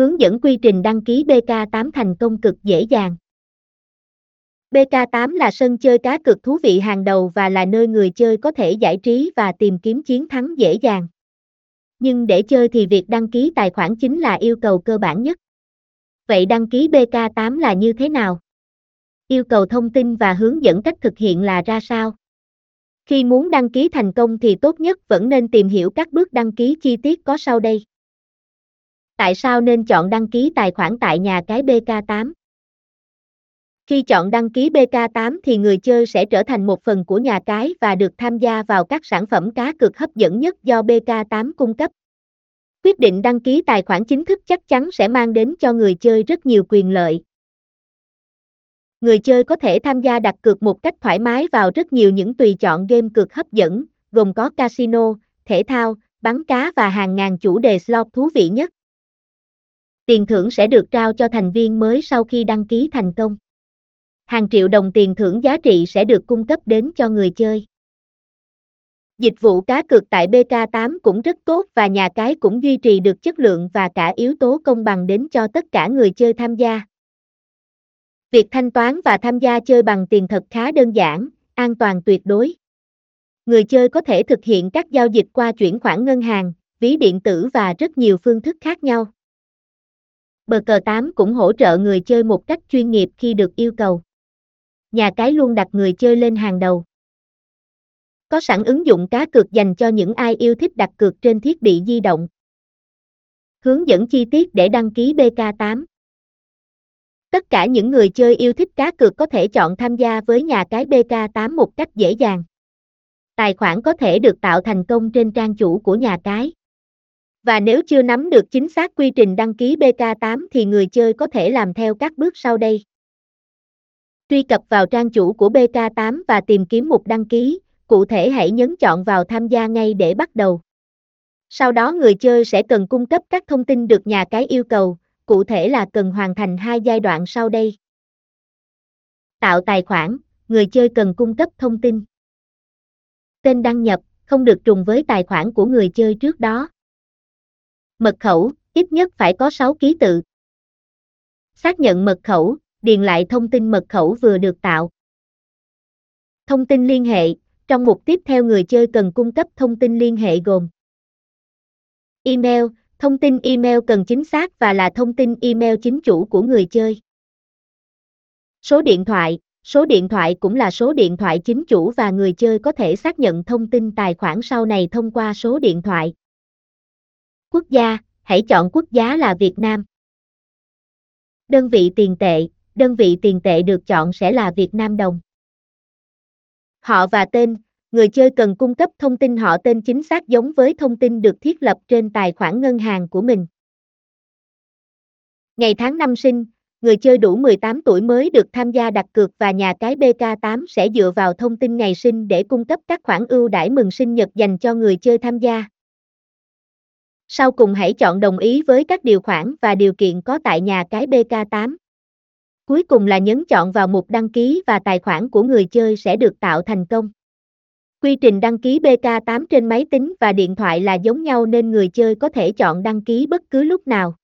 Hướng dẫn quy trình đăng ký BK8 thành công cực dễ dàng. BK8 là sân chơi cá cực thú vị hàng đầu và là nơi người chơi có thể giải trí và tìm kiếm chiến thắng dễ dàng. Nhưng để chơi thì việc đăng ký tài khoản chính là yêu cầu cơ bản nhất. Vậy đăng ký BK8 là như thế nào? Yêu cầu thông tin và hướng dẫn cách thực hiện là ra sao? Khi muốn đăng ký thành công thì tốt nhất vẫn nên tìm hiểu các bước đăng ký chi tiết có sau đây. Tại sao nên chọn đăng ký tài khoản tại nhà cái BK8? Khi chọn đăng ký BK8 thì người chơi sẽ trở thành một phần của nhà cái và được tham gia vào các sản phẩm cá cược hấp dẫn nhất do BK8 cung cấp. Quyết định đăng ký tài khoản chính thức chắc chắn sẽ mang đến cho người chơi rất nhiều quyền lợi. Người chơi có thể tham gia đặt cược một cách thoải mái vào rất nhiều những tùy chọn game cược hấp dẫn, gồm có casino, thể thao, bắn cá và hàng ngàn chủ đề slot thú vị nhất. Tiền thưởng sẽ được trao cho thành viên mới sau khi đăng ký thành công. Hàng triệu đồng tiền thưởng giá trị sẽ được cung cấp đến cho người chơi. Dịch vụ cá cược tại BK8 cũng rất tốt và nhà cái cũng duy trì được chất lượng và cả yếu tố công bằng đến cho tất cả người chơi tham gia. Việc thanh toán và tham gia chơi bằng tiền thật khá đơn giản, an toàn tuyệt đối. Người chơi có thể thực hiện các giao dịch qua chuyển khoản ngân hàng, ví điện tử và rất nhiều phương thức khác nhau. Bờ cờ 8 cũng hỗ trợ người chơi một cách chuyên nghiệp khi được yêu cầu. Nhà cái luôn đặt người chơi lên hàng đầu. Có sẵn ứng dụng cá cược dành cho những ai yêu thích đặt cược trên thiết bị di động. Hướng dẫn chi tiết để đăng ký BK8. Tất cả những người chơi yêu thích cá cược có thể chọn tham gia với nhà cái BK8 một cách dễ dàng. Tài khoản có thể được tạo thành công trên trang chủ của nhà cái. Và nếu chưa nắm được chính xác quy trình đăng ký BK8 thì người chơi có thể làm theo các bước sau đây. Truy cập vào trang chủ của BK8 và tìm kiếm mục đăng ký, cụ thể hãy nhấn chọn vào tham gia ngay để bắt đầu. Sau đó người chơi sẽ cần cung cấp các thông tin được nhà cái yêu cầu, cụ thể là cần hoàn thành hai giai đoạn sau đây. Tạo tài khoản, người chơi cần cung cấp thông tin. Tên đăng nhập, không được trùng với tài khoản của người chơi trước đó. Mật khẩu, ít nhất phải có 6 ký tự. Xác nhận mật khẩu, điền lại thông tin mật khẩu vừa được tạo. Thông tin liên hệ, trong mục tiếp theo người chơi cần cung cấp thông tin liên hệ gồm Email, thông tin email cần chính xác và là thông tin email chính chủ của người chơi. Số điện thoại, số điện thoại cũng là số điện thoại chính chủ và người chơi có thể xác nhận thông tin tài khoản sau này thông qua số điện thoại. Quốc gia, hãy chọn quốc gia là Việt Nam. Đơn vị tiền tệ, đơn vị tiền tệ được chọn sẽ là Việt Nam đồng. Họ và tên, người chơi cần cung cấp thông tin họ tên chính xác giống với thông tin được thiết lập trên tài khoản ngân hàng của mình. Ngày tháng năm sinh, người chơi đủ 18 tuổi mới được tham gia đặt cược và nhà cái BK8 sẽ dựa vào thông tin ngày sinh để cung cấp các khoản ưu đãi mừng sinh nhật dành cho người chơi tham gia. Sau cùng hãy chọn đồng ý với các điều khoản và điều kiện có tại nhà cái BK8. Cuối cùng là nhấn chọn vào mục đăng ký và tài khoản của người chơi sẽ được tạo thành công. Quy trình đăng ký BK8 trên máy tính và điện thoại là giống nhau nên người chơi có thể chọn đăng ký bất cứ lúc nào.